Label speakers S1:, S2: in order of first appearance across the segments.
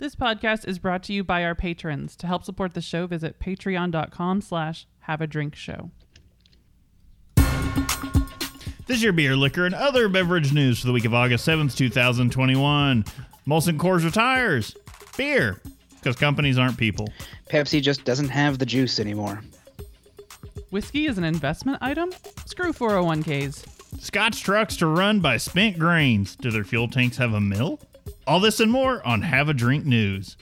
S1: This podcast is brought to you by our patrons. To help support the show, visit patreon.com slash have a drink show.
S2: This is your beer, liquor, and other beverage news for the week of August 7th, 2021. Molson Coors retires. Beer. Because companies aren't people.
S3: Pepsi just doesn't have the juice anymore.
S1: Whiskey is an investment item? Screw 401ks.
S2: Scotch trucks to run by spent grains. Do their fuel tanks have a mill? All this and more on Have a Drink News.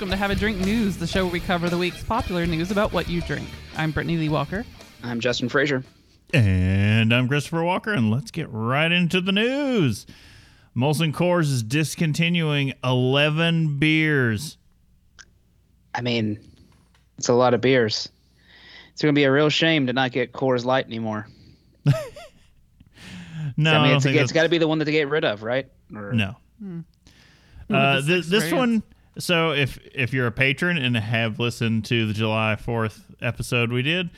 S1: Welcome to Have a Drink News, the show where we cover the week's popular news about what you drink. I'm Brittany Lee Walker.
S3: I'm Justin Frazier.
S2: And I'm Christopher Walker, and let's get right into the news. Molson Coors is discontinuing 11 beers.
S3: I mean, it's a lot of beers. It's going to be a real shame to not get Coors Light anymore.
S2: No,
S3: I
S2: I
S3: mean,
S2: don't
S3: it's,
S2: think
S3: it's
S2: that's-
S3: got to be the one that they get rid of, right? Or-
S2: No.
S1: Ooh,
S2: Uh, this, this one. So if if you're a patron and have listened to the July Fourth episode we did,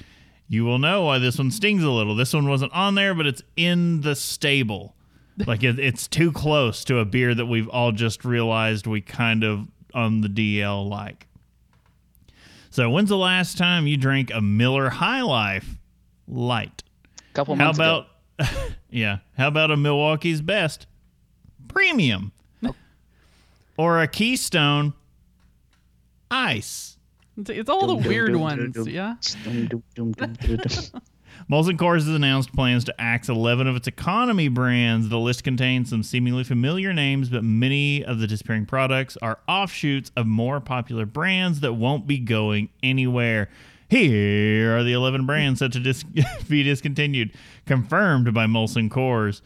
S2: you will know why this one stings a little. This one wasn't on there, but it's in the stable. Like it, it's too close to a beer that we've all just realized we kind of on the DL like. So when's the last time you drank a Miller High Life Light?
S3: couple
S2: How
S3: months
S2: about
S3: ago.
S2: yeah? How about a Milwaukee's Best Premium or a Keystone Ice?
S1: It's, it's all the
S3: Dum, dum,
S1: weird ones,
S3: dum, dum.
S1: yeah?
S2: Molson Coors has announced plans to axe 11 of its economy brands. The list contains some seemingly familiar names, but many of the disappearing products are offshoots of more popular brands that won't be going anywhere. Here are the 11 brands set to dis- be discontinued, confirmed by Molson Coors.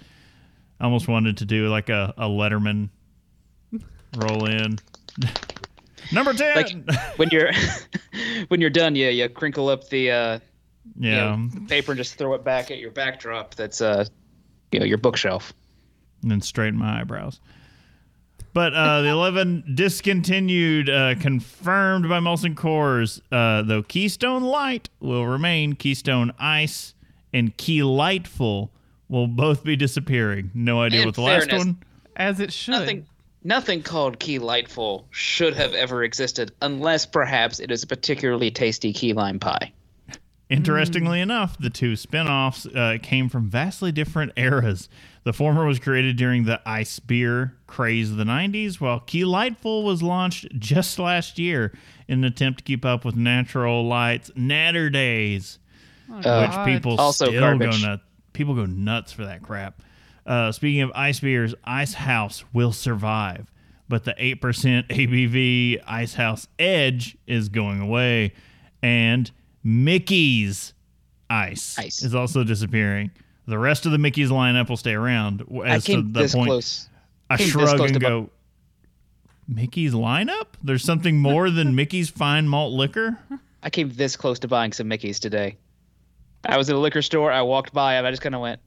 S2: I almost wanted to do like a, a Letterman roll in. Number 10.
S3: Like when you're when you're done, yeah, you crinkle up the uh, you
S2: yeah.
S3: know, the paper and just throw it back at your backdrop. That's uh, you know, your bookshelf.
S2: and then straighten my eyebrows. But uh, the 11 discontinued, uh, confirmed by Molson Coors, uh, though Keystone Light will remain, Keystone Ice and Key Lightful will both be disappearing. No idea
S3: In
S2: what the last one.
S1: As it should.
S3: Nothing, nothing called key lightful should have ever existed, unless perhaps it is a particularly tasty key lime pie.
S2: Interestingly enough, the two spin-offs uh, came from vastly different eras. The former was created during the ice beer craze of the 90s, while Key Lightful was launched just last year in an attempt to keep up with Natural Light's Naturdays,
S1: Oh,
S2: which
S1: God.
S2: people
S3: Also
S2: still
S3: garbage.
S2: go nuts. People go nuts for that crap. Uh, speaking of ice beers, Ice House will survive, but the 8% ABV Ice House Edge is going away, and Mickey's Ice,
S3: Ice.
S2: is also disappearing. The rest of the Mickey's lineup will stay around. w-
S3: I
S2: As to
S3: came
S2: the
S3: this
S2: point,
S3: close.
S2: I
S3: came
S2: shrug and
S3: to bu-
S2: go, Mickey's lineup? There's something more than Mickey's fine malt liquor?
S3: I came this close to buying some Mickey's today. I was at a liquor store. I walked by. and I just kind of went,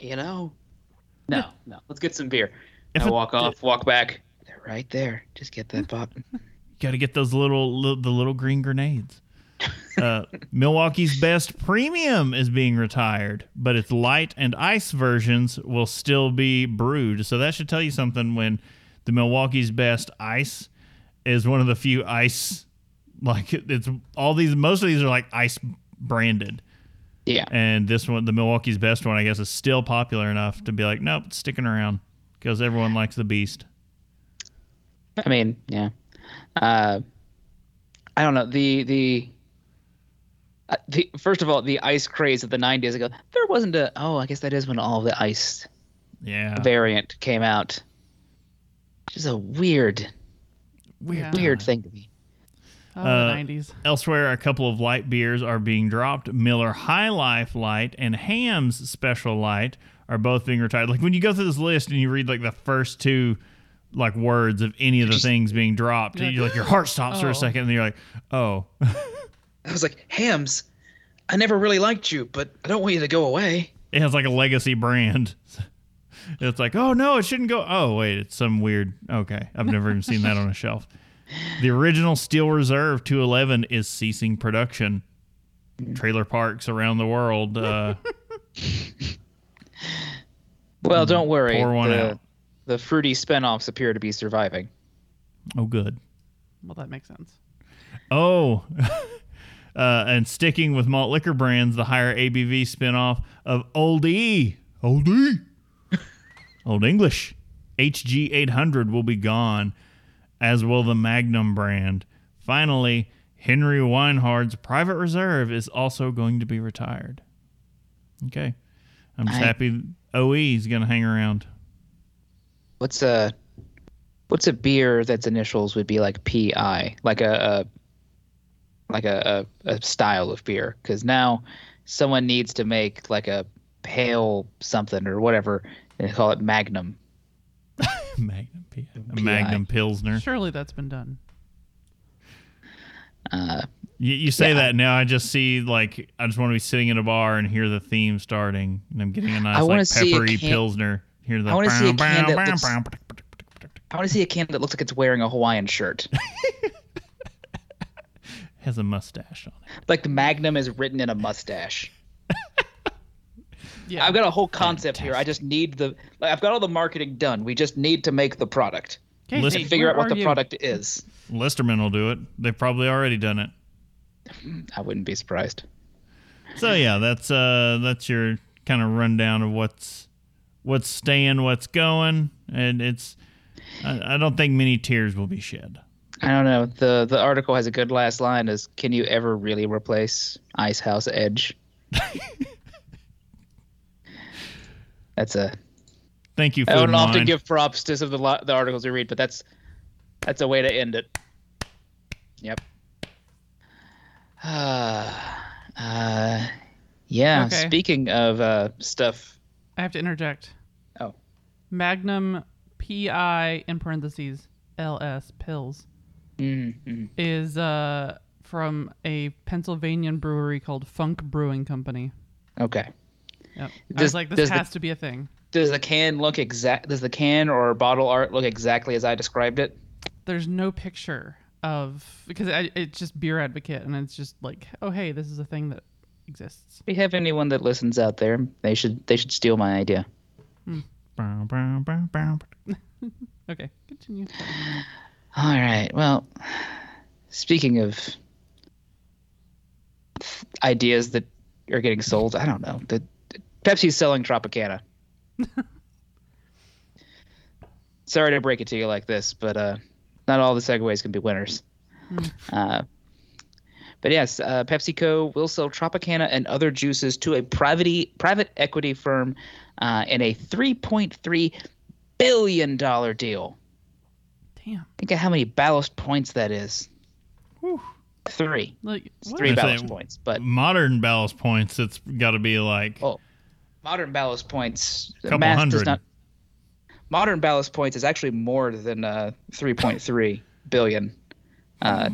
S3: you know, no, no. Let's get some beer.
S2: If
S3: I
S2: it-
S3: walk off, walk back. They're right there. Just get that pop.
S2: Got to get those little, li- the little green grenades. Uh, Milwaukee's Best Premium is being retired, but its light and ice versions will still be brewed. So that should tell you something when the Milwaukee's Best Ice is one of the few ice, like it's all these, most of these are like ice branded.
S3: Yeah.
S2: And this one, the Milwaukee's Best one, I guess, is still popular enough to be like, nope, it's sticking around because everyone likes the Beast.
S3: I mean, yeah. Uh, I don't know the the. Uh, the, first of all, the ice craze of the '90s ago, there wasn't a. Oh, I guess that is when all the ice
S2: Yeah.
S3: variant came out. Which is a weird,
S2: Weird.
S1: Yeah.
S3: weird thing to me.
S1: Oh,
S2: Uh,
S1: the 90s.
S2: Elsewhere, a couple of light beers are being dropped. Miller High Life Light and Hamm's Special Light are both being retired. Like when you go through this list and you read like the first two like words of any of the things being dropped,
S1: You're like,
S2: you're like your heart stops for
S1: Oh.
S2: a second and you're like, oh,
S3: I was like, Hamm's, I never really liked you, but I don't want you to go away.
S2: it has like a legacy brand. It's like, oh no, it shouldn't go. Oh wait, it's some weird. Okay, I've never even seen that on a shelf. The original Steel Reserve 211 is ceasing production. Trailer parks around the world. Uh,
S3: Well, don't worry.
S2: pour one
S3: the,
S2: out.
S3: the fruity spinoffs appear to be surviving.
S2: oh, good.
S1: Well, that makes sense.
S2: Oh, uh, and sticking with malt liquor brands, the higher ABV spinoff of Old E, Old E, Old English, HG 800 will be gone, as will the Magnum brand. Finally, Henry Weinhard's Private Reserve is also going to be retired. Okay, I'm just
S3: I-
S2: happy OE is going to hang around.
S3: What's a what's a beer that's initials would be like PI, like a, a like a, a, a style of beer? Because now someone needs to make like a pale something or whatever and call it Magnum.
S2: Magnum, P- Magnum Pilsner.
S1: Surely that's been done.
S3: Uh,
S2: You, you say
S3: Yeah.
S2: that now. I just see like I just want to be sitting in a bar and hear the theme starting, and I'm getting a nice
S3: wanna
S2: like peppery
S3: can-
S2: pilsner. Hear the
S3: I wanna see a
S2: bow,
S3: can
S2: bow,
S3: that
S2: bow,
S3: looks-
S2: bow.
S3: I want to see a can that looks like it's wearing a Hawaiian shirt.
S2: has a mustache on it.
S3: like the Magnum is written in a mustache.
S1: Yeah.
S3: I've got a whole concept here. I just need the. Like, I've got all the marketing done. We just need to make the product
S1: Casey,
S2: Listen-
S3: and figure out what the
S1: you?
S3: product is.
S2: Listermann will do it. They've probably already done it.
S3: I wouldn't be surprised.
S2: So yeah, that's uh that's your kind of rundown of what's what's staying, what's going, and it's. I, I don't think many tears will be shed.
S3: I don't know. the The article has a good last line: "Is can you ever really replace Ice House Edge?" That's a.
S2: Thank you,
S3: for
S2: I
S3: don't often
S2: Wine.
S3: give props to some of the lo- the articles we read, but that's that's a way to end it. Yep. Uh, uh, yeah.
S1: Okay.
S3: Speaking of uh, stuff,
S1: I have to interject.
S3: Oh.
S1: Magnum PI in parentheses LS pills
S3: mm, mm,
S1: is uh from a Pennsylvanian brewery called Funk Brewing Company.
S3: okay.
S1: Yep. I was like, this
S3: does the-
S1: has to be a thing.
S3: Does the can look exact? Does the can or bottle art look exactly as I described it?
S1: There's no picture of because I, it's just Beer Advocate, and it's just like, oh hey, this is a thing that exists.
S3: If we have anyone that listens out there, they should they should steal my idea.
S2: Bow. Hmm.
S1: Okay, continue.
S3: All right. Well, speaking of ideas that are getting sold, I don't know. The, Pepsi's selling Tropicana. Sorry to break it to you like this, but uh, not all the segways can be winners. Uh, but yes, uh, PepsiCo will sell Tropicana and other juices to a private private equity firm uh, in a 3.3 billion dollar deal.
S1: Damn.
S3: Think of how many ballast points that is.
S1: Whew.
S3: Three.
S1: Like
S3: three
S2: I'd say
S3: ballast points. But
S2: Modern ballast points, it's got to be like
S3: oh, modern ballast points.
S2: Couple
S3: math
S2: hundred.
S3: Does not, modern ballast points is actually more than uh, 3.3 billion. Uh,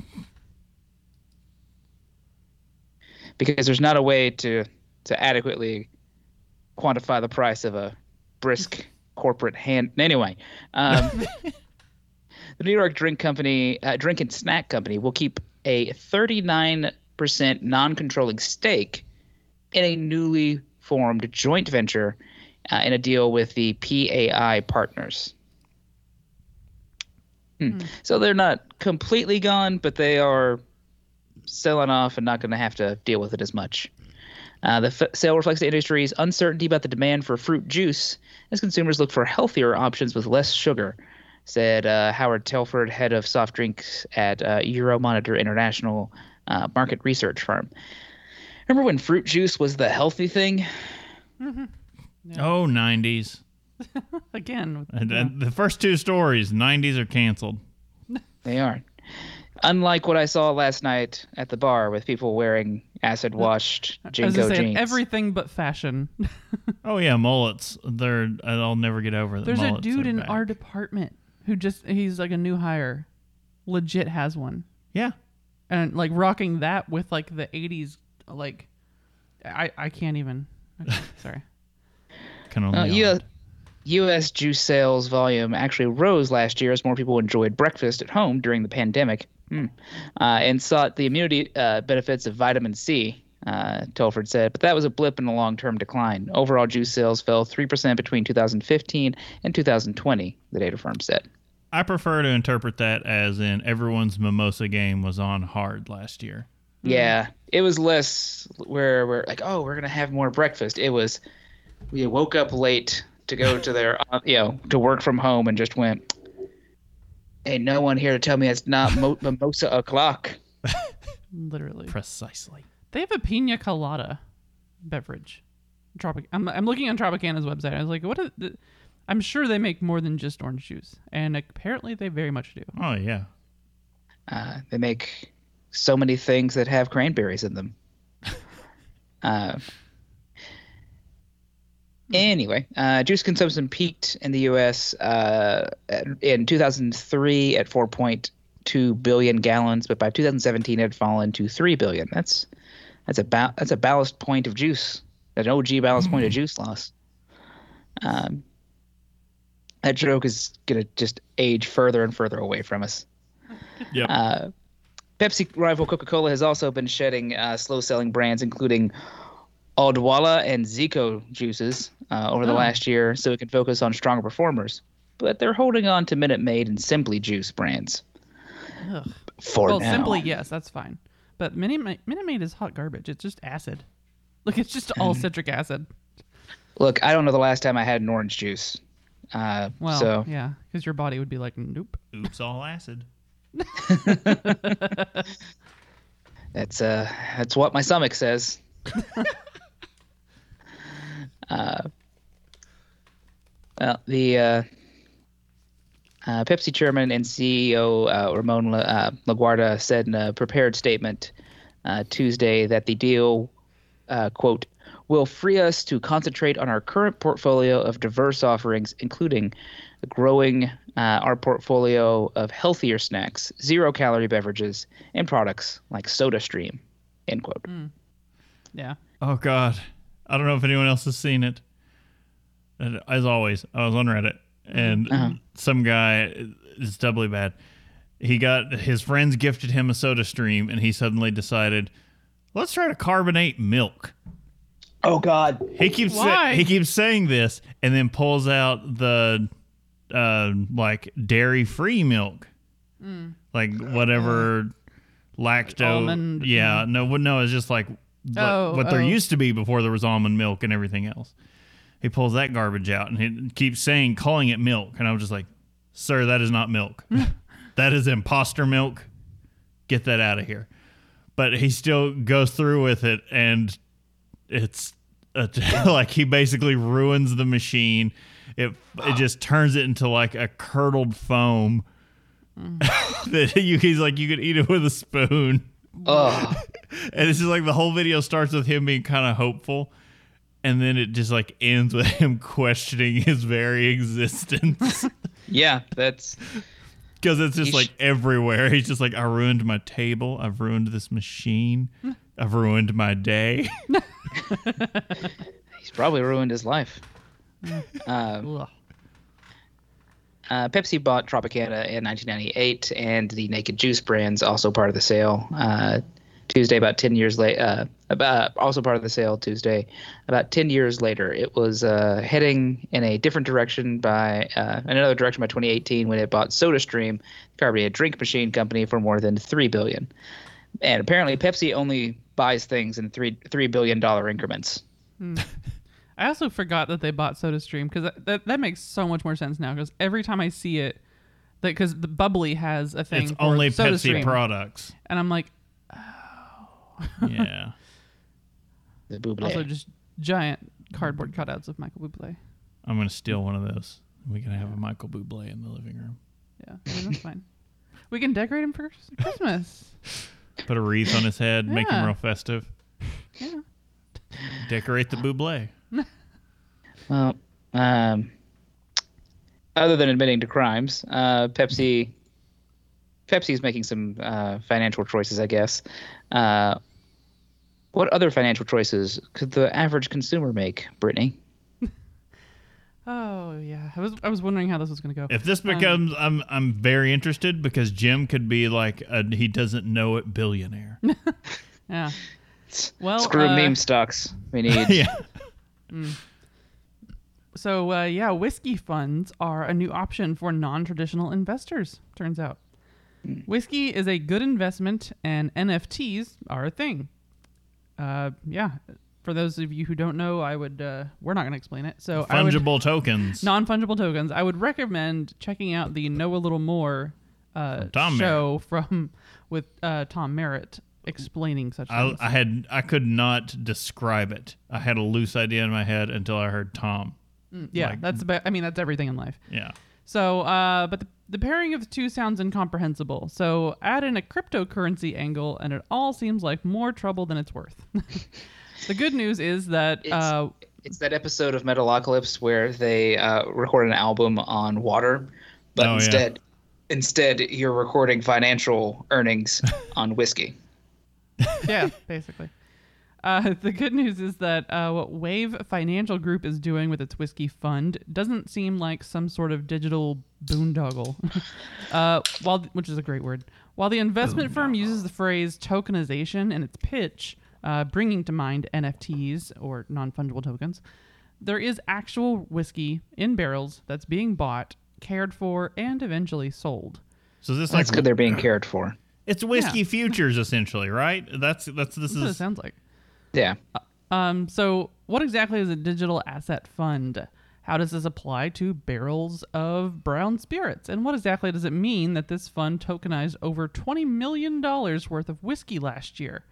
S3: because there's not a way to to adequately quantify the price of a brisk corporate hand. Anyway, um, the New York Drink Company, uh, Drink and Snack Company, will keep a 39% non-controlling stake in a newly formed joint venture uh, in a deal with the PAI partners. Hmm. So they're not completely gone, but they are selling off and not going to have to deal with it as much. Uh, the f- sale reflects the industry's uncertainty about the demand for fruit juice as consumers look for healthier options with less sugar, said uh, Howard Telford, head of soft drinks at uh, Euromonitor International uh, market research firm. Remember when fruit juice was the healthy thing? Mm-hmm.
S2: oh 90s.
S1: Again.
S2: And, and the first two stories, 90s are canceled.
S3: They are. Unlike what I saw last night at the bar with people wearing acid washed
S1: I was
S3: JNCO
S1: gonna say
S3: jeans.
S1: everything but fashion.
S2: Oh yeah, mullets. They're I'll never get over the
S1: There's a dude in
S2: back.
S1: our department who just he's like a new hire, legit has one,
S2: Yeah.
S1: and like rocking that with like the '80s, like I I can't even. Okay, sorry.
S2: Can only
S3: Uh,
S2: yawn.
S3: U.S. juice sales volume actually rose last year as more people enjoyed breakfast at home during the pandemic Hmm. uh, and sought the immunity uh, benefits of vitamin C, uh, Telford said. But that was a blip in a long term decline. Overall juice sales fell 3% between 2015 and 2020, the data firm said.
S2: I prefer to interpret that as in everyone's mimosa game was on hard last year.
S3: Yeah, it was less where we're like, oh, we're gonna have more breakfast. It was we woke up late to go to their, you know, to work from home and just went. Ain't no one here to tell me it's not mo- mimosa o'clock.
S1: Literally,
S2: Precisely.
S1: they have a pina colada beverage. Tropic. I'm I'm looking on Tropicana's website. I was like, what? Is the, I'm sure they make more than just orange juice, and apparently they very much do.
S2: Oh yeah.
S3: Uh, they make so many things that have cranberries in them. Uh, anyway, uh, juice consumption peaked in the U.S. Uh, in 2003 at 4.2 billion gallons, but by 2017 it had fallen to 3 billion. That's that's about that's a ballast point of juice, an OG ballast point of juice loss. Um, that joke is gonna just age further and further away from us.
S2: Yep.
S3: Uh, Pepsi rival Coca Cola has also been shedding uh, slow selling brands, including Odwalla and Zico juices uh, over the
S1: Oh.
S3: last year, so it can focus on stronger performers. But they're holding on to Minute Maid and Simply Juice brands
S1: Ugh.
S3: for
S1: well,
S3: now.
S1: simply yes, that's fine. But Minute Ma- Minute Maid is hot garbage. It's just acid. Look, it's just all citric acid.
S3: Look, I don't know the last time I had an orange juice. Uh,
S1: Well,
S3: so
S1: yeah, because your body would be like, nope.
S2: Oops, all acid.
S3: That's uh, that's what my stomach says. uh, well, the uh, uh, Pepsi chairman and CEO uh, Ramon La, uh, LaGuardia said in a prepared statement uh, Tuesday that the deal, uh, quote, will free us to concentrate on our current portfolio of diverse offerings, including growing uh, our portfolio of healthier snacks, zero calorie beverages, and products like SodaStream, end quote.
S1: Yeah.
S2: Oh God, I don't know if anyone else has seen it. As always, I was on Reddit, and
S3: Uh-huh.
S2: some guy is doubly bad. He got his friends gifted him a Soda Stream, and he suddenly decided, let's try to carbonate milk.
S3: Oh God.
S2: He keeps sa- he keeps saying this, and then pulls out the uh, like dairy free milk, like whatever lacto.
S1: Almond-
S2: yeah, no, no, it's just like what,
S1: Oh,
S2: what there
S1: oh.
S2: used to be before there was almond milk and everything else. He pulls that garbage out and he keeps saying, calling it milk, and I'm just like, sir, that is not milk. that is imposter milk. Get that out of here. But he still goes through with it, and it's a, like he basically ruins the machine. It it ah. just turns it into like a curdled foam mm. that you he's like you could eat it with a spoon. And it's just like the whole video starts with him being kind of hopeful, and then it just like ends with him questioning his very existence
S3: yeah, that's
S2: because it's just
S3: You sh-
S2: like everywhere. He's just like, I ruined my table. I've ruined this machine. I've ruined my day.
S3: he's probably ruined his life. Uh, Uh, Pepsi bought Tropicana in 1998, and the Naked Juice brands also part of the sale. Uh, Tuesday, about 10 years later, uh, about also part of the sale. Tuesday, about 10 years later, it was uh, heading in a different direction by uh, another direction by 2018 when it bought SodaStream, the carbonated drink machine company, for more than three billion. And apparently, Pepsi only buys things in three three billion dollar increments.
S1: I also forgot that they bought SodaStream because that, that that makes so much more sense now. Because every time I see it, that because the bubly has a thing.
S2: it's
S1: for
S2: only Pepsi
S1: SodaStream,
S2: products.
S1: and I'm like, oh.
S2: Yeah.
S3: The Buble.
S1: also just giant cardboard cutouts of Michael Bublé.
S2: I'm gonna steal one of those. We can have a Michael Bublé in the living room.
S1: Yeah, I mean, that's fine. We can decorate him for Christmas.
S2: Put a wreath on his head, make him real festive.
S1: Yeah.
S2: Decorate the buble.
S3: Well, um, other than admitting to crimes, uh, Pepsi, Pepsi's making some uh, financial choices, I guess. Uh, what other financial choices could the average consumer make, Brittany?
S1: Oh yeah, I was I was wondering how this was gonna go.
S2: If this
S1: Um,
S2: becomes, I'm I'm very interested because Jim could be like a he doesn't know it billionaire.
S1: Yeah. Well,
S3: Screw
S1: uh,
S3: meme stocks. We need.
S2: yeah.
S1: So uh, yeah, whiskey funds are a new option for non-traditional investors. Turns out, whiskey is a good investment, and NFTs are a thing. Uh, yeah, for those of you who don't know, I would. Uh, we're not going to explain it. So I would,
S2: Fungible tokens.
S1: non-fungible tokens. I would recommend checking out the Know a Little More uh,
S2: Tom
S1: show from with uh, Tom Merritt explaining such
S2: I,
S1: things.
S2: I had I could not describe it. I had a loose idea in my head until I heard Tom.
S1: Yeah,
S2: like-
S1: that's about. I mean, that's everything in life.
S2: Yeah.
S1: So, uh, but the, the pairing of the two sounds incomprehensible. So add in a cryptocurrency angle, and it all seems like more trouble than it's worth. the good news is that
S3: It's-
S1: uh,
S3: It's that episode of Metalocalypse where they uh, record an album on water, but
S2: Oh, yeah.
S3: instead, instead you're recording financial earnings on whiskey.
S1: yeah, basically. Uh, the good news is that uh, what Wave Financial Group is doing with its whiskey fund doesn't seem like some sort of digital boondoggle, uh, while which is a great word. While the investment firm uses the phrase tokenization in its pitch, uh, bringing to mind NFTs or non-fungible tokens, there is actual whiskey in barrels that's being bought, cared for, and eventually sold.
S2: So this
S3: That's
S2: like
S3: good. They're being cared for.
S2: it's whiskey futures essentially, right? That's that's this
S1: That's what it
S2: is
S1: sounds like.
S3: Yeah.
S1: Um, so, what exactly is a digital asset fund? How does this apply to barrels of brown spirits? And what exactly does it mean that this fund tokenized over $20 million worth of whiskey last year?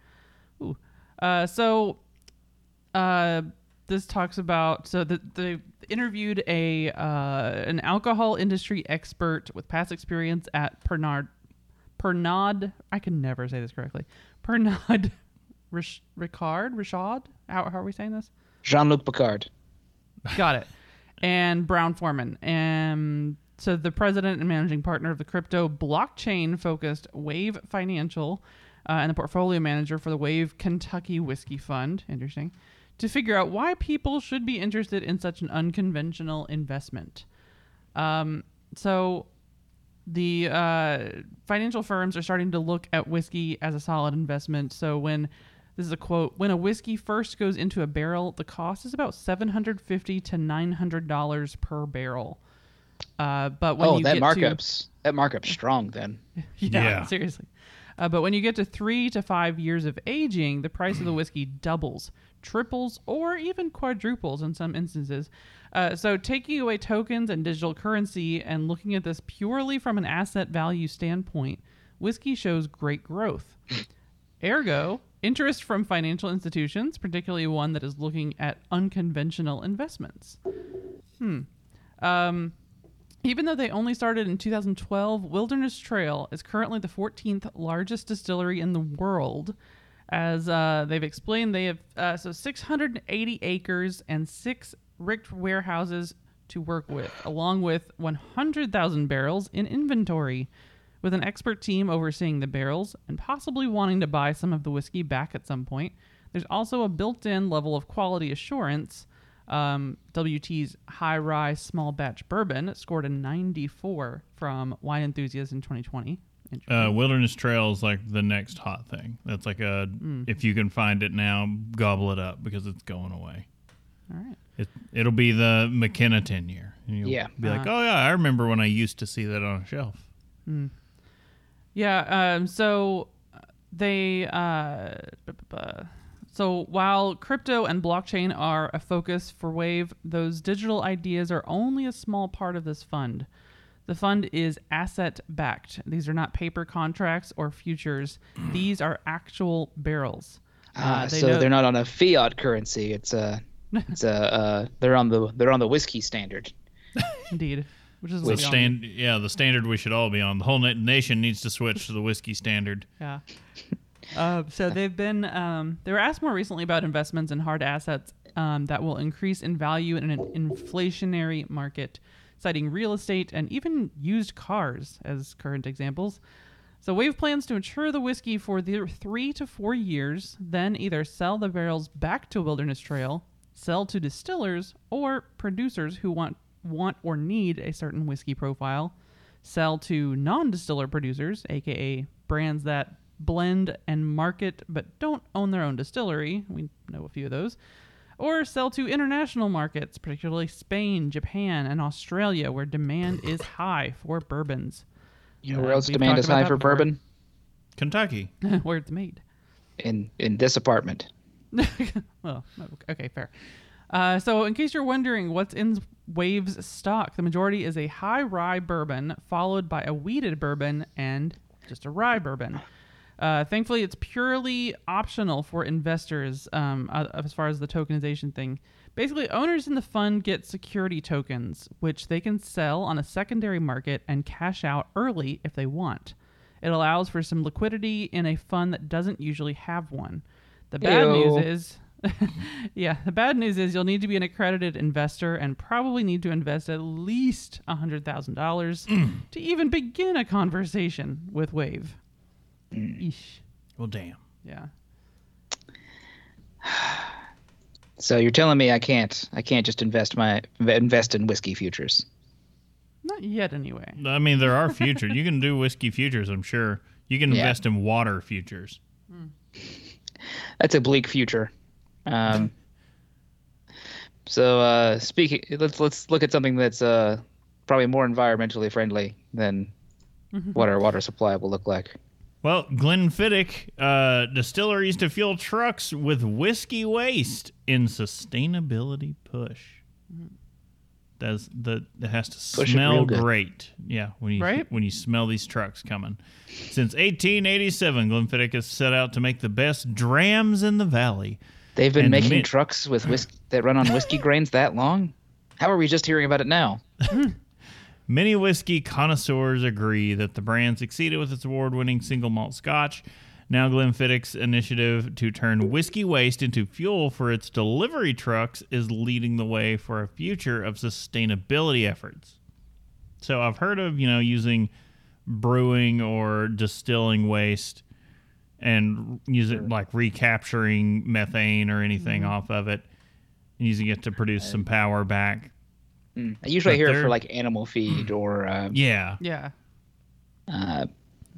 S1: Ooh. Uh, so, uh, this talks about so the, they interviewed a uh, an alcohol industry expert with past experience at Pernod Pernod I can never say this correctly Pernod Ricard? Rishad how, how are we saying this?
S3: Jean Luc Picard.
S1: got it. And Brown-Forman and so the president and managing partner of the crypto blockchain focused Wave Financial uh, and the portfolio manager for the Wave Kentucky Whiskey Fund. Interesting. To figure out why people should be interested in such an unconventional investment. Um, so the uh, financial firms are starting to look at whiskey as a solid investment. So when this is a quote, when a whiskey first goes into a barrel, the cost is about seven hundred fifty to nine hundred dollars per barrel. Uh, but when
S3: oh,
S1: you
S3: that
S1: get
S3: markup's that markup's strong then.
S1: yeah,
S2: Yeah.
S1: seriously. Uh, but when you get to three to five years of aging, the price of the whiskey doubles, triples, or even quadruples in some instances. Uh, so, taking away tokens and digital currency and looking at this purely from an asset value standpoint, whiskey shows great growth. Ergo, interest from financial institutions, particularly one that is looking at unconventional investments. Hmm. Um, even though they only started in 2012, Wilderness Trail is currently the 14th largest distillery in the world. As uh, they've explained, they have uh, so 680 acres and six rigged warehouses to work with, along with 100,000 barrels in inventory. With an expert team overseeing the barrels and possibly wanting to buy some of the whiskey back at some point, there's also a built in level of quality assurance. Um, WT's High Rye Small Batch Bourbon scored a 94 from Wine Enthusiast in 2020.
S2: Uh, Wilderness Trail is like the next hot thing. That's like a
S1: Hmm.
S2: if you can find it now, gobble it up because it's going away.
S1: All right.
S2: It it'll be the McKenna ten year. And you'll
S3: Yeah.
S2: be like,
S1: Uh,
S2: oh yeah, I remember when I used to see that on a shelf.
S1: Yeah. Um, so uh, they. Uh, so while crypto and blockchain are a focus for Wave, those digital ideas are only a small part of this fund. The fund is asset backed. These are not paper contracts or futures. These are actual barrels.
S3: Ah,
S1: Uh, they
S3: so
S1: know-
S3: they're not on a fiat currency. It's a it's a uh, they're on the they're on the whiskey standard.
S1: Indeed. Which is
S2: The
S1: what we all
S2: stand, yeah, the standard we should all be on. The whole na- nation needs to switch to the whiskey standard.
S1: Yeah. Uh, so they've been um, they were asked more recently about investments in hard assets um, that will increase in value in an inflationary market, citing real estate and even used cars as current examples. So Wave plans to mature the whiskey for the three to four years, then either sell the barrels back to Wilderness Trail, sell to distillers or producers who want want or need a certain whiskey profile, sell to non-distiller producers, aka brands that blend and market but don't own their own distillery. We know a few of those. Or sell to international markets, particularly Spain, Japan, and Australia, where demand is high for bourbons.
S3: You know
S1: Uh,
S3: where else
S1: we've
S3: demand is high for
S1: before.
S3: bourbon?
S2: Kentucky.
S1: where it's made.
S3: In in this apartment.
S1: well, okay, fair. Uh, so, in case you're wondering what's in Wave's stock, the majority is a high rye bourbon, followed by a wheated bourbon and just a rye bourbon. Uh, thankfully, it's purely optional for investors um, uh, as far as the tokenization thing. Basically, owners in the fund get security tokens, which they can sell on a secondary market and cash out early if they want. It allows for some liquidity in a fund that doesn't usually have one. The bad
S3: Ew.
S1: news is, yeah, the bad news is you'll need to be an accredited investor and probably need to invest at least $100,000 mm. to even begin a conversation with Wave. Mm. Eesh.
S2: Well, damn.
S1: Yeah.
S3: So you're telling me I can't I can't just invest my invest in whiskey futures.
S1: Not yet, anyway.
S2: I mean, there are futures. you can do whiskey futures, I'm sure. You can
S3: Yeah.
S2: invest in water futures. Hmm.
S3: That's a bleak future. Um, so uh, speaking, let's let's look at something that's uh, probably more environmentally friendly than what our water supply will look like.
S2: Well, Glenfiddich uh, distilleries to fuel trucks with whiskey waste in sustainability push. Does the it has to
S3: Push
S2: smell great? Yeah, when you
S1: Right?
S2: when you smell these trucks coming. Since 1887, Glenfiddich has set out to make the best drams in the valley.
S3: They've been making
S2: mint.
S3: trucks with whisk that run on whiskey grains that long. How are we just hearing about it now?
S2: Many whiskey connoisseurs agree that the brand succeeded with its award winning single malt scotch. Now, Glenfiddich's initiative to turn whiskey waste into fuel for its delivery trucks is leading the way for a future of sustainability efforts. So, I've heard of, you know, using brewing or distilling waste and use it like recapturing methane or anything off of it and using it to produce some power back.
S3: I usually
S2: But
S3: hear it
S2: they're-
S3: for like animal feed or uh,
S2: Yeah.
S1: Yeah.
S3: uh,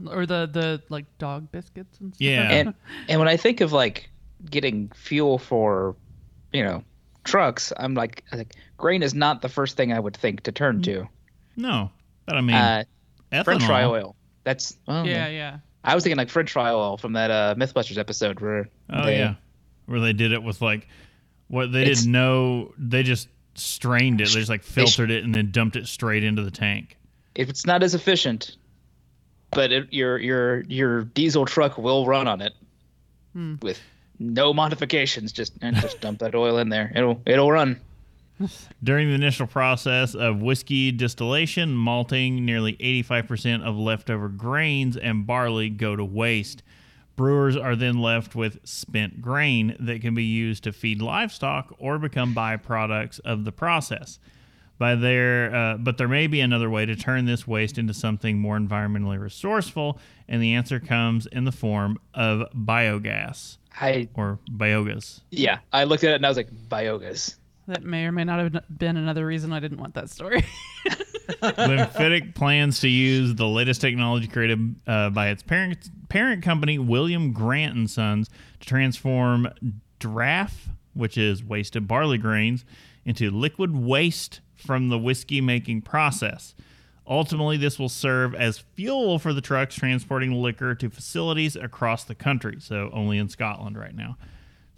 S1: Or the, the like dog biscuits and stuff.
S2: Yeah.
S3: and and when I think of like getting fuel for, you know, trucks, I'm like, like grain is not the first thing I would think to turn to.
S2: No. But I mean,
S3: Uh,
S2: ethanol.
S3: French fry oil. That's well,
S1: Yeah, yeah.
S3: I was thinking like French fry oil from that uh, MythBusters episode where
S2: Oh
S3: they,
S2: yeah, where they did it with like what they didn't know. They just strained it. They just like filtered it and then dumped it straight into the tank.
S3: if it's not as efficient, but it, your your your diesel truck will run on it
S1: Hmm.
S3: with no modifications. Just and just dump that oil in there. It'll it'll run.
S2: During the initial process of whiskey distillation, malting, nearly 85% of leftover grains and barley go to waste. Brewers are then left with spent grain that can be used to feed livestock or become byproducts of the process. By there, uh, but there may be another way to turn this waste into something more environmentally resourceful, and the answer comes in the form of biogas
S3: I
S2: or biogas.
S3: yeah. I looked at it and I was like biogas.
S1: That may or may not have been another reason I didn't want that story.
S2: Glenfiddich plans to use the latest technology created uh, by its parent parent company, William Grant and Sons, to transform draff, which is wasted barley grains, into liquid waste from the whiskey making process. Ultimately, this will serve as fuel for the trucks transporting liquor to facilities across the country, so only in Scotland right now.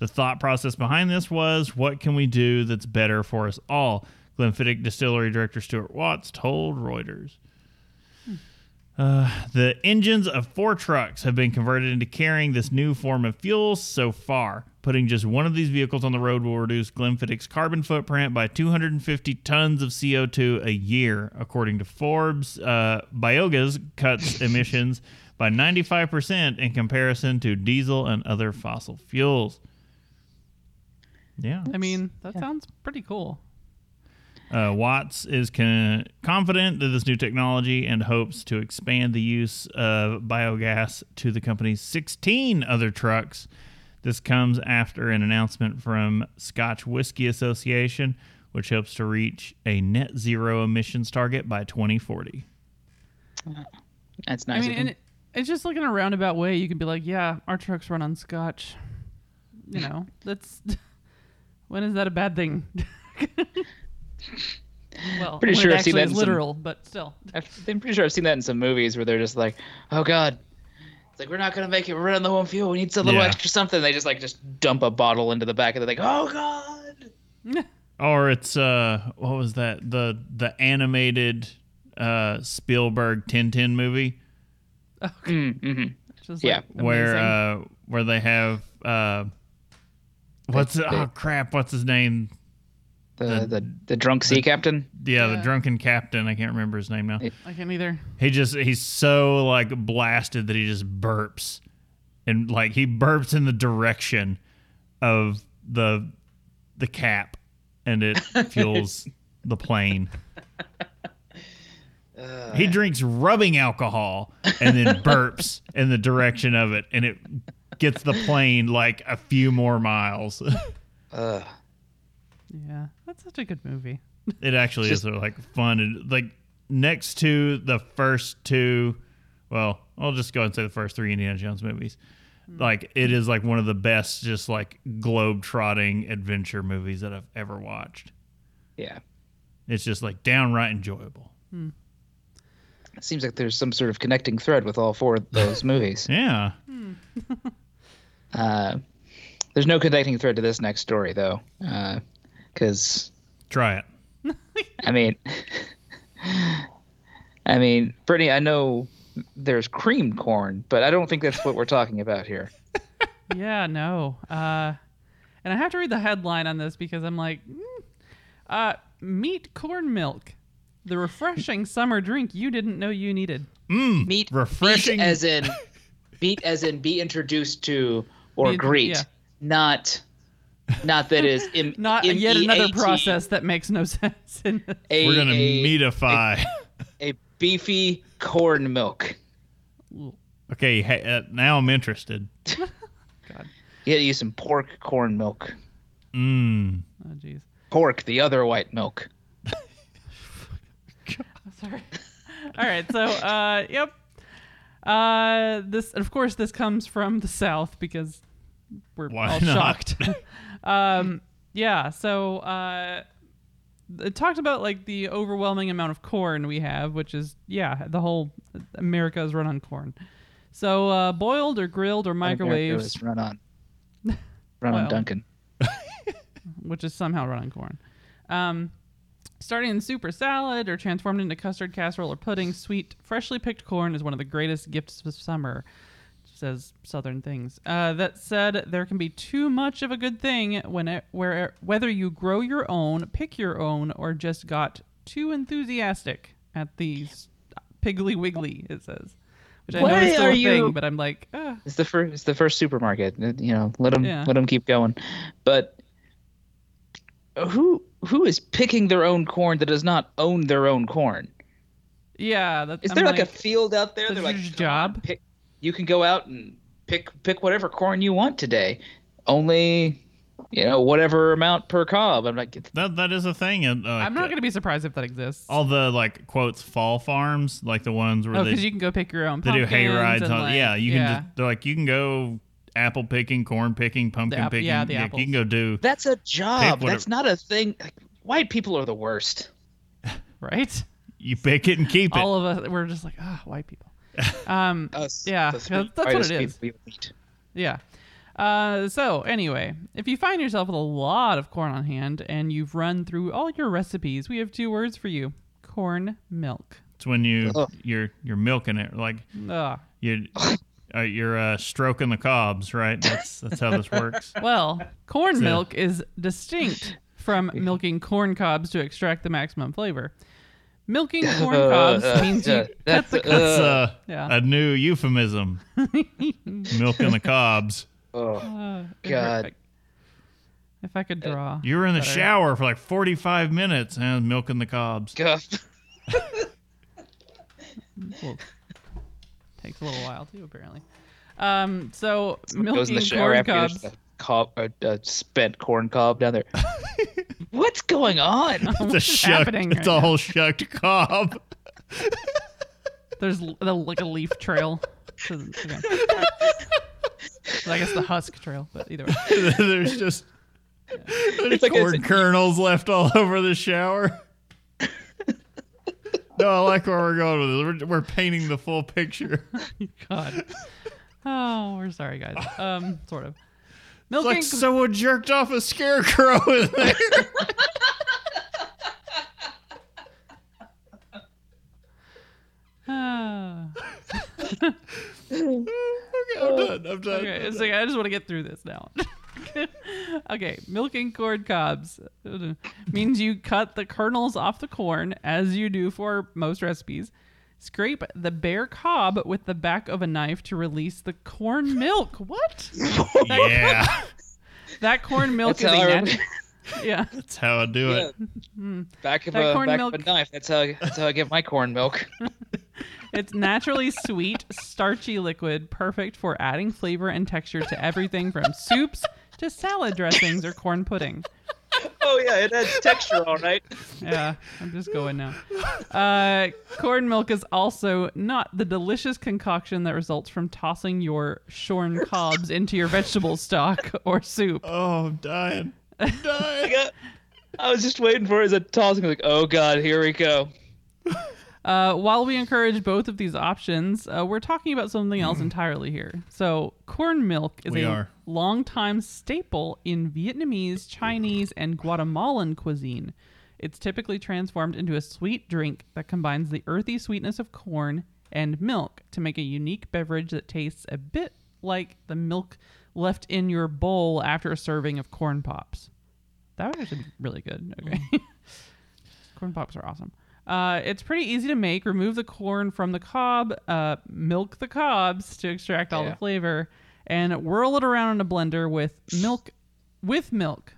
S2: The thought process behind this was what can we do that's better for us all? Glenfiddich Distillery Director Stuart Watts told Reuters. Uh, the engines of four trucks have been converted into carrying this new form of fuel so far. Putting just one of these vehicles on the road will reduce Glenfiddich's carbon footprint by 250 tons of CO2 a year, according to Forbes. Uh, Biogas cuts emissions by 95% in comparison to diesel and other fossil fuels. Yeah.
S1: I mean, that sounds pretty cool.
S2: Uh, Watts is con- confident that this new technology and hopes to expand the use of biogas to the company's 16 other trucks. This comes after an announcement from Scotch Whisky Association, which hopes to reach a net zero emissions target by 2040.
S3: That's nice.
S1: I
S3: nice.
S1: mean,
S3: of
S1: and it, it's just like in a roundabout way. You could be like, yeah, our trucks run on scotch. You know, that's when is that a bad thing? well,
S3: Pretty sure I've seen
S1: that
S3: that
S1: is
S3: in some-
S1: literal, but still.
S3: I've- I'm pretty sure I've seen that in some movies where they're just like, "Oh God, it's like we're not gonna make it. We're running low on fuel. We need some little
S2: Yeah.
S3: extra something." They just like just dump a bottle into the back, and they're like, "Oh God."
S2: Or it's uh, what was that the the animated uh, Spielberg Tintin movie
S3: Mm, hmm
S1: Just
S3: Yeah,
S1: like,
S2: where uh, where they have uh, what's
S3: They-
S2: oh crap what's his name?
S3: The, the the drunk sea captain.
S2: yeah, the drunken captain. I can't remember his name now.
S1: I can't either.
S2: he just he's so like blasted that he just burps. And like he burps in the direction of the the cap and it fuels the plane. Uh, he drinks rubbing alcohol and then burps in the direction of it and it gets the plane like a few more miles
S3: Ugh.
S1: Yeah, that's such a good movie.
S2: It actually is like fun and like next to the first two. Well, I'll just go ahead and say the first three Indiana Jones movies. Hmm. Like it is like one of the best, just like globe trotting adventure movies that I've ever watched.
S3: Yeah.
S2: It's just like downright enjoyable. Hmm.
S3: It seems like there's some sort of connecting thread with all four of those movies.
S2: Yeah, hmm.
S3: Uh, there's no connecting thread to this next story though, because
S2: try it.
S3: I mean, I mean, Brittany, I know there's creamed corn, but I don't think that's what we're talking about here.
S1: yeah, no. Uh, and I have to read the headline on this because I'm like, mm, uh, meat corn milk, the refreshing summer drink you didn't know you needed.
S2: Mm,
S3: Meet
S2: refreshing.
S3: meet as in meet as in be introduced to or
S1: Be-
S3: greet,
S1: yeah.
S3: not not that is im,
S1: Not yet another process that makes no sense. In.
S3: A,
S2: We're gonna
S3: a,
S2: meatify.
S3: a beefy corn milk.
S2: okay, hey, uh, now I'm interested.
S1: God,
S3: You gotta use some pork corn milk.
S2: Mm.
S1: oh jeez.
S3: Pork, the other white milk.
S1: Sorry. All right. So, uh, yep. Uh, this, of course, this comes from the South because we're
S2: Why
S1: all
S2: not?
S1: shocked. um, yeah. So, uh, it talked about like the overwhelming amount of corn we have, which is yeah, the whole America is run on corn. So, uh, boiled or grilled or
S3: America
S1: microwaves,
S3: run on. Run on Dunkin'.
S1: which is somehow run on corn. Um, starting in super salad or transformed into custard casserole or pudding, sweet, freshly picked corn is one of the greatest gifts of summer, says Southern Things. Uh, that said, there can be too much of a good thing when it, where whether you grow your own, pick your own, or just got too enthusiastic at these Piggly Wiggly. It says, which I know is still
S3: are
S1: a
S3: you-
S1: thing, but I'm like, ah,
S3: It's the first. It's the first supermarket. You know, let them
S1: Yeah.
S3: let them keep going. But who who is picking their own corn that does not own their own corn?
S1: yeah. That's,
S3: Is there like, a field out there?
S1: That's
S3: They're like,
S1: your
S3: "Come
S1: job."
S3: pick. You can go out and pick pick whatever corn you want today. Only, you know, whatever amount per cob. I'm like,
S2: That that is a thing. And, uh,
S1: I'm not going to be surprised if that exists.
S2: all the like quotes fall farms, like the ones where
S1: Oh,
S2: they
S1: because you can go pick your own.
S2: they do hay rides. On,
S1: like-
S2: yeah, you
S1: yeah.
S2: can just they're like you can go apple picking, corn picking, pumpkin
S1: app-
S2: picking.
S1: yeah, the
S2: you
S1: apples.
S2: can go do.
S3: that's a job. That's not a thing. Like, white people are the worst.
S1: right.
S2: You pick it and keep it.
S1: All of us, we're just like, ah, white people. Um,
S3: Us,
S1: Yeah,
S3: the
S1: that's what it is.
S3: whitest
S1: is.
S3: people you
S1: yeah. Uh, so anyway, if you find yourself with a lot of corn on hand and you've run through all your recipes, we have two words for you: corn milk.
S2: It's when you
S3: Ugh.
S2: you're you're milking it like
S1: Ugh.
S2: you uh, you're uh, stroking the cobs, right? That's that's how this works.
S1: Well, corn
S2: So-
S1: milk is distinct from milking corn cobs to extract the maximum flavor. Milking corn cobs
S3: Uh,
S1: means you
S3: uh,
S1: cut
S3: that's,
S1: the
S3: uh,
S2: That's uh,
S1: Yeah.
S2: a new euphemism. milking the cobs.
S3: Oh,
S1: Uh,
S3: God.
S1: If I could draw.
S2: You were in the
S1: better.
S2: shower for like 45 minutes and milking the cobs.
S3: God.
S1: Well, takes a little while too, apparently. Um, so
S3: Goes in
S1: milking
S3: the shower
S1: corn
S3: after
S1: cobs.
S3: a cob, a, a spent corn cob down there. What's going on?
S2: It's a shucked,
S1: happening
S2: it's
S1: right
S2: a
S1: now?
S2: whole shucked cob.
S1: There's l- the, like a leaf trail. to the- okay. I guess the husk trail, but either way.
S2: There's just there's
S3: It's like
S2: corn
S3: it's-
S2: kernels left all over the shower. No, I like where we're going with this. We're, we're painting the full picture.
S1: God. Oh, we're sorry, guys. Um, sort of.
S2: It's
S1: Milking.
S2: like someone jerked off a scarecrow in there.
S1: Ah.
S2: okay, I'm done. I'm done.
S1: Okay, it's like I just want to get through this now. okay, milking corn cobs means you cut the kernels off the corn as you do for most recipes. Scrape the bare cob with the back of a knife to release the corn milk. What?
S2: Yeah,
S1: That corn milk
S3: That's
S1: is
S3: how
S1: a
S3: I
S1: nat- yeah.
S2: that's how I do
S3: Yeah.
S2: it. Hmm.
S3: Back of
S1: That
S3: a
S1: corn
S3: back
S1: milk-
S3: of a knife. That's how that's how I get my corn milk.
S1: It's naturally sweet, starchy liquid, perfect for adding flavor and texture to everything from soups to salad dressings or corn pudding.
S3: oh yeah, it has texture, all right.
S1: Yeah, I'm just going now. Uh, corn milk is also not the delicious concoction that results from tossing your shorn cobs into your vegetable stock or soup.
S2: Oh, I'm dying. I'm
S3: I,
S2: dying.
S3: got, I was just waiting for it as a tossing, like, oh god, here we go.
S1: Uh, while we encourage both of these options, uh, we're talking about something else entirely here. So, corn milk is
S2: We
S1: a
S2: are.
S1: longtime staple in Vietnamese, Chinese, and Guatemalan cuisine. It's typically transformed into a sweet drink that combines the earthy sweetness of corn and milk to make a unique beverage that tastes a bit like the milk left in your bowl after a serving of corn pops. That would actually be really good. Okay. corn pops are awesome. Uh, it's pretty easy to make. Remove the corn from the cob, uh, milk the cobs to extract all
S3: Yeah.
S1: the flavor, and whirl it around in a blender with milk, with milk,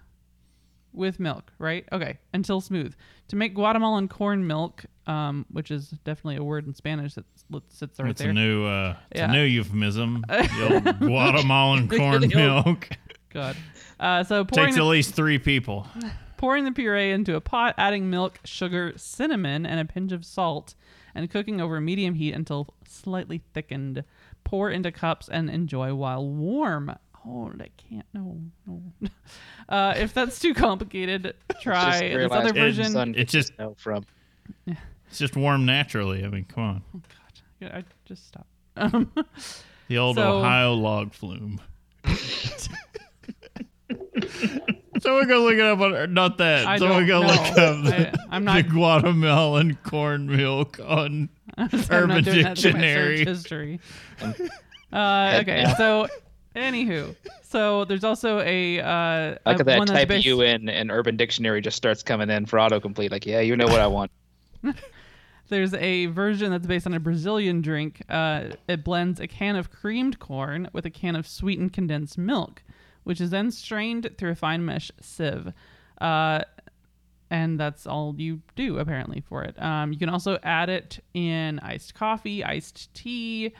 S1: with milk. Right? Okay, until smooth. To make Guatemalan corn milk, um, which is definitely a word in Spanish that sits right
S2: It's
S1: there.
S2: a new, uh, it's
S1: Yeah.
S2: a new euphemism. Guatemalan corn milk
S1: God. Uh, so
S2: takes at least three people.
S1: pouring the puree into a pot, adding milk, sugar, cinnamon, and a pinch of salt, and cooking over medium heat until slightly thickened. Pour into cups and enjoy while warm. Oh, I can't. No, no. Uh, if that's too complicated, try
S3: Just
S1: this other version.
S2: It's just-
S3: no from.
S2: It's just warm naturally. I mean, come on.
S1: Oh God, Yeah, I just stop. Um,
S2: The old
S1: So-
S2: Ohio log flume. Someone go look it up on not that.
S1: I
S2: Someone
S1: don't
S2: go
S1: know.
S2: look up
S1: I- I'm not,
S2: the
S1: not-
S2: Guatemalan corn milk on
S1: I'm
S2: Urban
S1: not doing that to my
S2: Dictionary.
S1: search history. Uh, okay, so anywho, so there's also a uh,
S3: Look
S1: a-
S3: that.
S1: one
S3: Type
S1: based-
S3: you in, and Urban Dictionary just starts coming in for autocomplete. Like, yeah, you know what I want.
S1: There's a version that's based on a Brazilian drink. Uh, it blends a can of creamed corn with a can of sweetened condensed milk, which is then strained through a fine mesh sieve. Uh, and that's all you do apparently for it. Um, you can also add it in iced coffee, iced tea,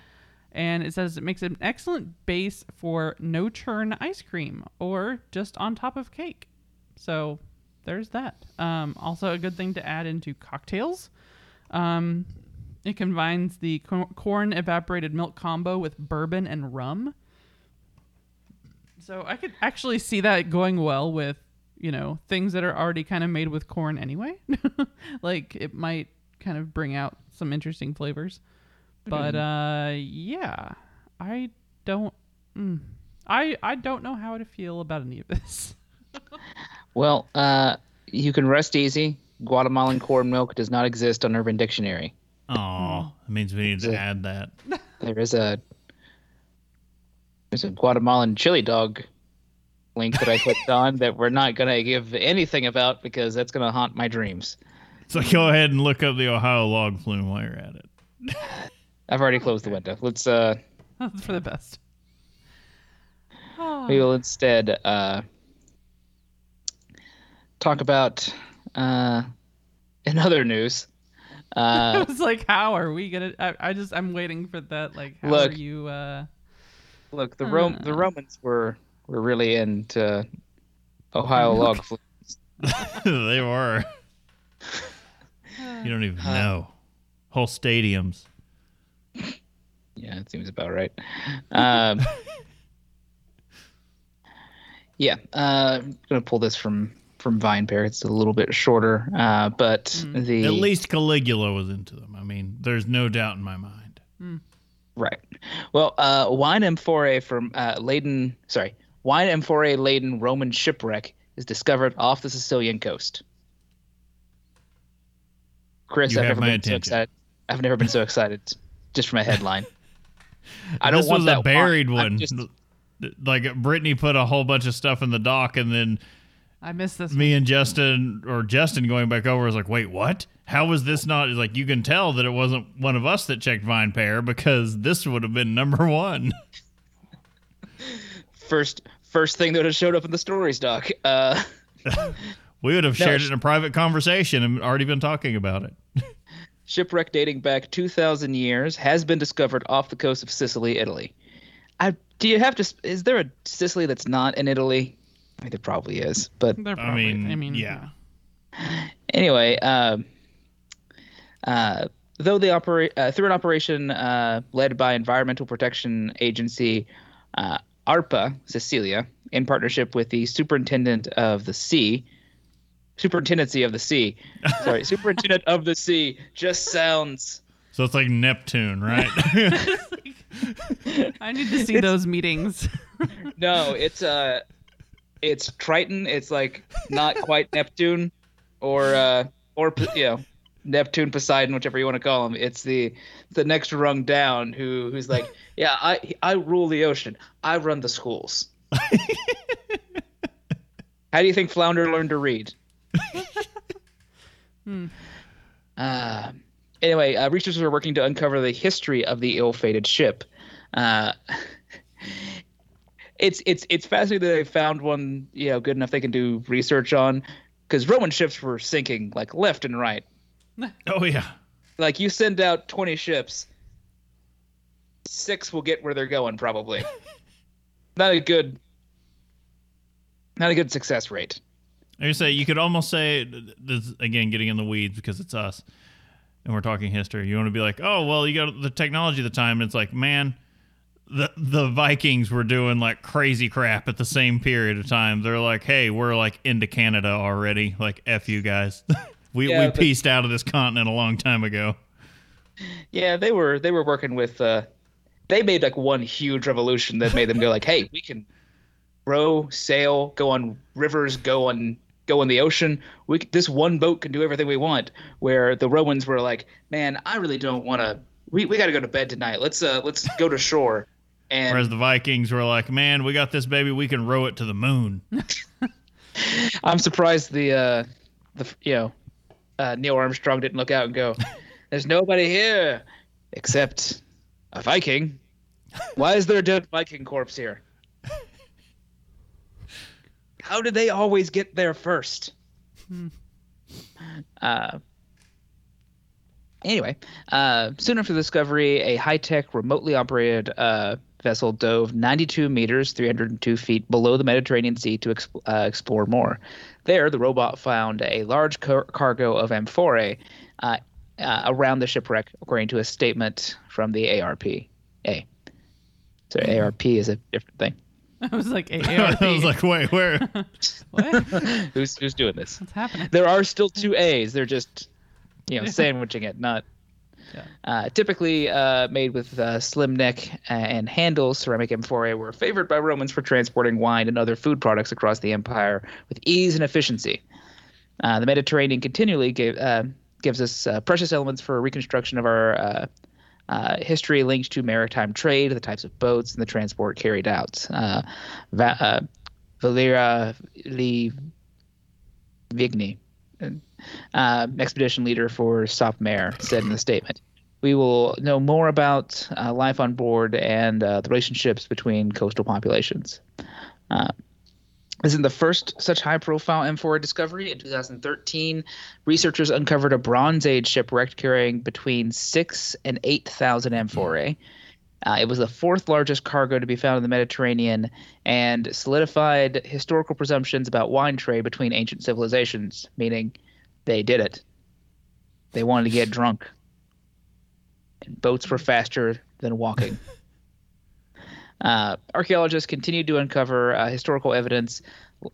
S1: and it says it makes an excellent base for no churn ice cream or just on top of cake. So there's that. Um, also, a good thing to add into cocktails. Um, it combines the cor- corn evaporated milk combo with bourbon and rum. So I could actually see that going well with, you know, things that are already kind of made with corn anyway. like it might kind of bring out some interesting flavors. But uh yeah, I don't mm, I I don't know how to feel about any of this.
S3: Well, uh, you can rest easy. Guatemalan corn milk does not exist on Urban Dictionary.
S2: Oh, that means we need to add that.
S3: There is a there's a Guatemalan chili dog link that I clicked on that we're not gonna give anything about because that's gonna haunt my dreams.
S2: So go ahead and look up the Ohio log flume while you're at it.
S3: I've already closed the window. Let's uh
S1: That's for the best. Oh.
S3: we will instead uh talk about uh in other news.
S1: I
S3: Uh
S1: was like, how are we gonna? I, I just I'm waiting for that. Like, how
S3: Look.
S1: are you? uh
S3: look the Rom- the
S1: Uh.
S3: Romans were were really into Ohio log flume.
S2: they were. You don't even know. Whole stadiums.
S3: Yeah, it seems about right. Um, yeah, uh, I'm gonna pull this from from VinePair. It's a little bit shorter, uh, but
S1: Mm.
S3: the
S2: At least Caligula was into them. I mean, there's no doubt in my mind.
S3: Right. Well, uh, wine amphora from uh, Leyden, sorry, wine amphora laden Roman shipwreck is discovered off the Sicilian coast. Chris,
S2: You
S3: I've never been so excited. I've never been so excited just from a headline. I don't
S2: this
S3: want
S2: was
S3: that
S2: a buried
S3: wine.
S2: One.
S3: just-
S2: Like Brittany put a whole bunch of stuff in the dock, and then
S1: I missed this.
S2: me and Justin or Justin going back over was like, "Wait, what? How was this not?" It's like you can tell that it wasn't one of us that checked VinePair because this would have been number one.
S3: first first thing that would have showed up in the stories doc. Uh,
S2: We would have
S3: No,
S2: shared
S3: sh-
S2: it in a private conversation and already been talking about it.
S3: shipwreck dating back 2,000 years has been discovered off the coast of Sicily, Italy. I, do you have to? Is there a Sicily that's not in Italy? I mean, there probably is, but
S1: They're
S2: I mean,
S1: I mean,
S2: yeah.
S3: anyway, um, uh, though the opera- uh, through an operation uh, led by Environmental Protection Agency uh, ARPA Sicilia, in partnership with the Superintendent of the Sea, Superintendency of the Sea, sorry, Superintendent of the Sea just sounds.
S2: So it's like Neptune, right?
S1: I need to see those meetings.
S3: No, it's uh, it's Triton. It's like not quite Neptune, or uh, or you know, Neptune, Poseidon, whichever you want to call him. It's the the next rung down. Who who's like, yeah, I I rule the ocean. I run the schools. How do you think Flounder learned to read? hmm. Uh, anyway, uh, researchers are working to uncover the history of the ill-fated ship. Uh, it's it's it's fascinating that they found one you know good enough they can do research on because Roman ships were sinking like left and right.
S2: oh yeah.
S3: Like you send out twenty ships, six will get where they're going probably. not a good, not a good success rate.
S2: I say you could almost say this again, getting in the weeds because it's us, and we're talking history. You want to be like, oh well, you got the technology at the time, and it's like, man, the the Vikings were doing like crazy crap at the same period of time. They're like, hey, we're like into Canada already. Like, f you guys. we
S3: Yeah,
S2: we
S3: but-
S2: pieced out of this continent a long time ago.
S3: Yeah, they were they were working with. uh They made like one huge revolution that made them go like, hey, we can row, sail, go on rivers, go on go in the ocean. We this one boat can do everything we want. Where the Romans were like, man, I really don't want to. We, we got to go to bed tonight. Let's uh let's go to shore. And
S2: Whereas the Vikings were like, man, we got this baby, we can row it to the moon.
S3: I'm surprised the uh the you know uh, Neil Armstrong didn't look out and go, "There's nobody here except a Viking. Why is there a dead Viking corpse here? How did they always get there first? Uh, anyway, uh, soon after the discovery, a high-tech, remotely operated uh, vessel dove 92 meters, 302 feet below the Mediterranean Sea to exp- uh, explore more. There, the robot found a large car- cargo of amphorae uh, uh, around the shipwreck, according to a statement from the ARP. A. So ARP is a different thing.
S1: I was like,
S2: I was like, wait, where?
S1: what?
S3: who's who's doing this?
S1: What's happening?
S3: There are still two A's. They're just, you know, sandwiching it, not.
S1: Yeah.
S3: Uh, typically uh, made with uh, slim neck and handles, ceramic amphorae were favored by Romans for transporting wine and other food products across the empire with ease and efficiency. The Mediterranean continually gave gives us precious elements for reconstruction of our uh, history linked to maritime trade, the types of boats, and the transport carried out. Uh, Va- uh, Valeria Li Vigni, uh, expedition leader for SopMare, said in the statement. We will know more about uh, life on board and uh, the relationships between coastal populations. Uh, this is the first such high profile amphora discovery. In 2013, researchers uncovered a Bronze Age shipwreck carrying between six and 8,000 amphorae. Uh, it was the fourth largest cargo to be found in the Mediterranean and solidified historical presumptions about wine trade between ancient civilizations, meaning they did it. They wanted to get drunk. And boats were faster than walking. Uh, archaeologists continued to uncover uh, historical evidence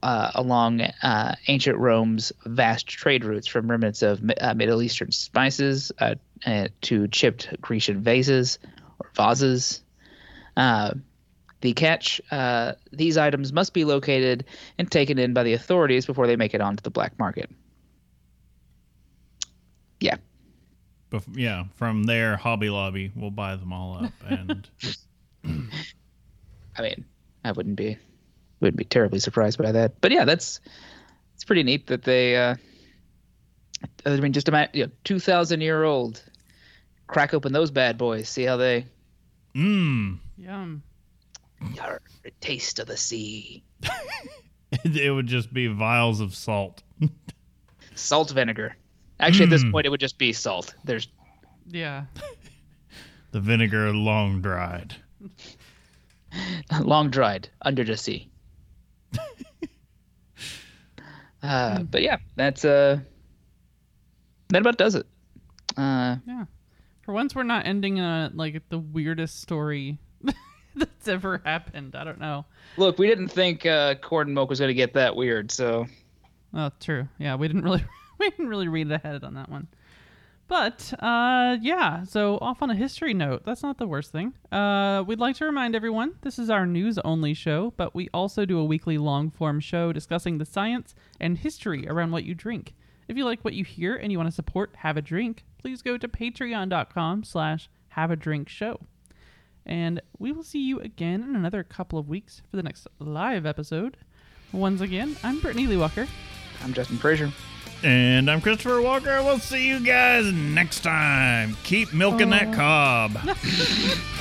S3: uh, along uh, ancient Rome's vast trade routes, from remnants of uh, Middle Eastern spices uh, to chipped Grecian vases or vases. the catch: these items must be located and taken in by the authorities before they make it onto the black market. Yeah.
S2: Bef- yeah. From there, Hobby Lobby will buy them all up and.
S3: I mean, I wouldn't be wouldn't be terribly surprised by that. But yeah, that's it's pretty neat that they. Uh, I mean, just imagine you know, two thousand year old, crack open those bad boys, see how they.
S2: Mmm.
S1: Yum.
S3: Yar, taste of the sea.
S2: it would just be vials of salt.
S3: salt vinegar. Actually, mm. at this
S2: Hmm.
S3: point, it would just be salt. There's
S1: Yeah.
S2: The vinegar long dried.
S3: long dried under the sea. uh, but yeah, that's uh, that about does it. Uh,
S1: Yeah. For once, we're not ending on like the weirdest story that's ever happened. I don't know.
S3: look, we didn't think uh, and milk was going to get that weird, so
S1: Oh, true. Yeah, we didn't really we didn't really read ahead on that one. But uh, yeah, so off on a history note, that's not the worst thing. Uh, we'd like to remind everyone this is our news only show, but we also do a weekly long form show discussing the science and history around what you drink. If you like what you hear and you want to support Have a Drink, please go to patreon.com slash have a drink show. And we will see you again in another couple of weeks for the next live episode. Once again, I'm Brittany Lee Walker.
S3: I'm Justin Frazier.
S2: And I'm Christopher Walker. We'll see you guys next time. Keep milking that cob.